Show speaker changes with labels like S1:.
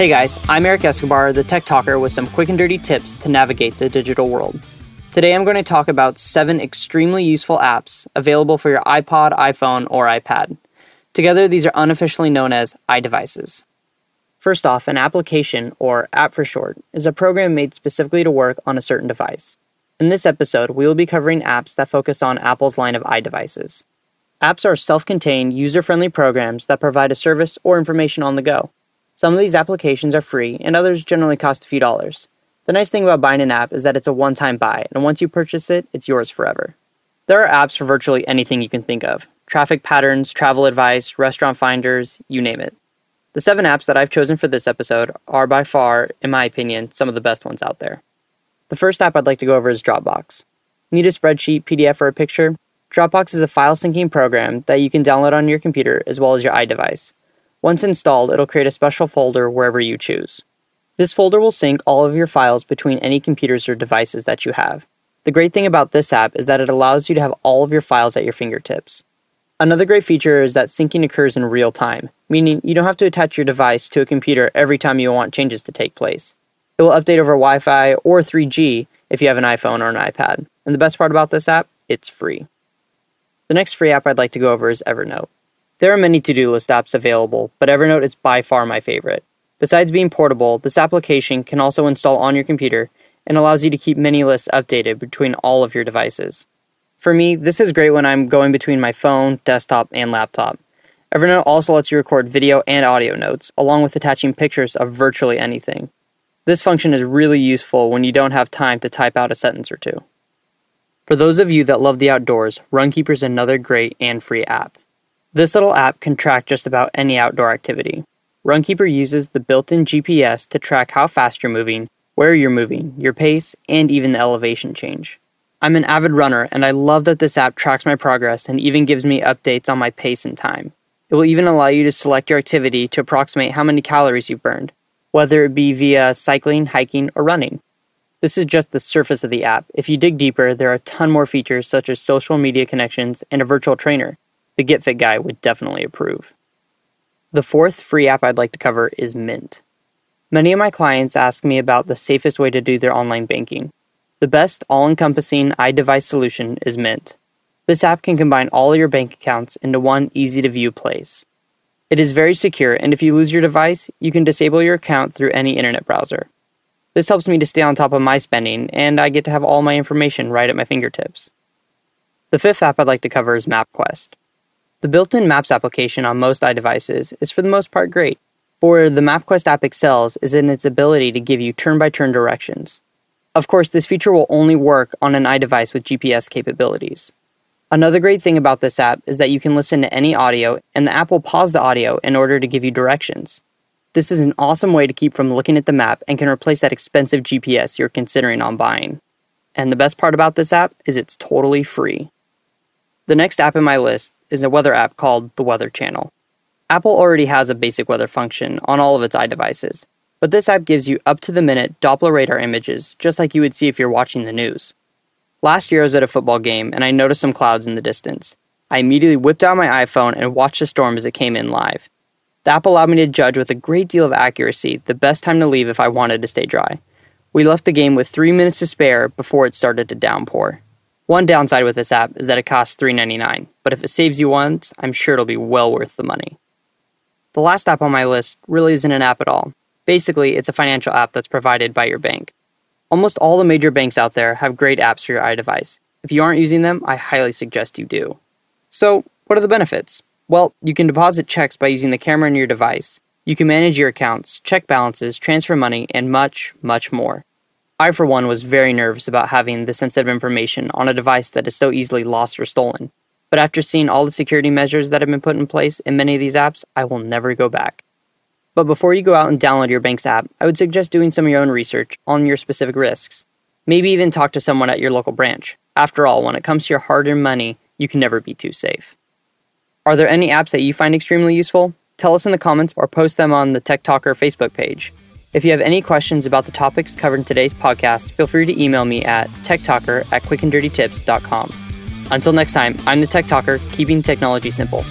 S1: Hey guys, I'm Eric Escobar, the Tech Talker, with some quick and dirty tips to navigate the digital world. Today I'm going to talk about seven extremely useful apps available for your iPod, iPhone, or iPad. Together, these are unofficially known as iDevices. First off, an application, or app for short, is a program made specifically to work on a certain device. In this episode, we will be covering apps that focus on Apple's line of iDevices. Apps are self contained, user friendly programs that provide a service or information on the go. Some of these applications are free, and others generally cost a few dollars. The nice thing about buying an app is that it's a one time buy, and once you purchase it, it's yours forever. There are apps for virtually anything you can think of traffic patterns, travel advice, restaurant finders, you name it. The seven apps that I've chosen for this episode are by far, in my opinion, some of the best ones out there. The first app I'd like to go over is Dropbox. Need a spreadsheet, PDF, or a picture? Dropbox is a file syncing program that you can download on your computer as well as your iDevice. Once installed, it'll create a special folder wherever you choose. This folder will sync all of your files between any computers or devices that you have. The great thing about this app is that it allows you to have all of your files at your fingertips. Another great feature is that syncing occurs in real time, meaning you don't have to attach your device to a computer every time you want changes to take place. It will update over Wi Fi or 3G if you have an iPhone or an iPad. And the best part about this app, it's free. The next free app I'd like to go over is Evernote. There are many to do list apps available, but Evernote is by far my favorite. Besides being portable, this application can also install on your computer and allows you to keep many lists updated between all of your devices. For me, this is great when I'm going between my phone, desktop, and laptop. Evernote also lets you record video and audio notes, along with attaching pictures of virtually anything. This function is really useful when you don't have time to type out a sentence or two. For those of you that love the outdoors, Runkeeper is another great and free app. This little app can track just about any outdoor activity. Runkeeper uses the built in GPS to track how fast you're moving, where you're moving, your pace, and even the elevation change. I'm an avid runner, and I love that this app tracks my progress and even gives me updates on my pace and time. It will even allow you to select your activity to approximate how many calories you've burned, whether it be via cycling, hiking, or running. This is just the surface of the app. If you dig deeper, there are a ton more features such as social media connections and a virtual trainer the GetFit guy would definitely approve. The fourth free app I'd like to cover is Mint. Many of my clients ask me about the safest way to do their online banking. The best all encompassing iDevice solution is Mint. This app can combine all your bank accounts into one easy to view place. It is very secure, and if you lose your device, you can disable your account through any internet browser. This helps me to stay on top of my spending, and I get to have all my information right at my fingertips. The fifth app I'd like to cover is MapQuest. The built in Maps application on most iDevices is for the most part great. Where the MapQuest app excels is in its ability to give you turn by turn directions. Of course, this feature will only work on an iDevice with GPS capabilities. Another great thing about this app is that you can listen to any audio, and the app will pause the audio in order to give you directions. This is an awesome way to keep from looking at the map and can replace that expensive GPS you're considering on buying. And the best part about this app is it's totally free. The next app in my list is a weather app called the Weather Channel. Apple already has a basic weather function on all of its iDevices, but this app gives you up to the minute Doppler radar images, just like you would see if you're watching the news. Last year I was at a football game and I noticed some clouds in the distance. I immediately whipped out my iPhone and watched the storm as it came in live. The app allowed me to judge with a great deal of accuracy the best time to leave if I wanted to stay dry. We left the game with three minutes to spare before it started to downpour. One downside with this app is that it costs $3.99, but if it saves you once, I'm sure it'll be well worth the money. The last app on my list really isn't an app at all. Basically, it's a financial app that's provided by your bank. Almost all the major banks out there have great apps for your iDevice. If you aren't using them, I highly suggest you do. So, what are the benefits? Well, you can deposit checks by using the camera in your device. You can manage your accounts, check balances, transfer money, and much, much more. I, for one, was very nervous about having the sensitive information on a device that is so easily lost or stolen. But after seeing all the security measures that have been put in place in many of these apps, I will never go back. But before you go out and download your bank's app, I would suggest doing some of your own research on your specific risks. Maybe even talk to someone at your local branch. After all, when it comes to your hard earned money, you can never be too safe. Are there any apps that you find extremely useful? Tell us in the comments or post them on the Tech Talker Facebook page. If you have any questions about the topics covered in today's podcast, feel free to email me at techtalker at quickanddirtytips.com. Until next time, I'm the Tech Talker, keeping technology simple.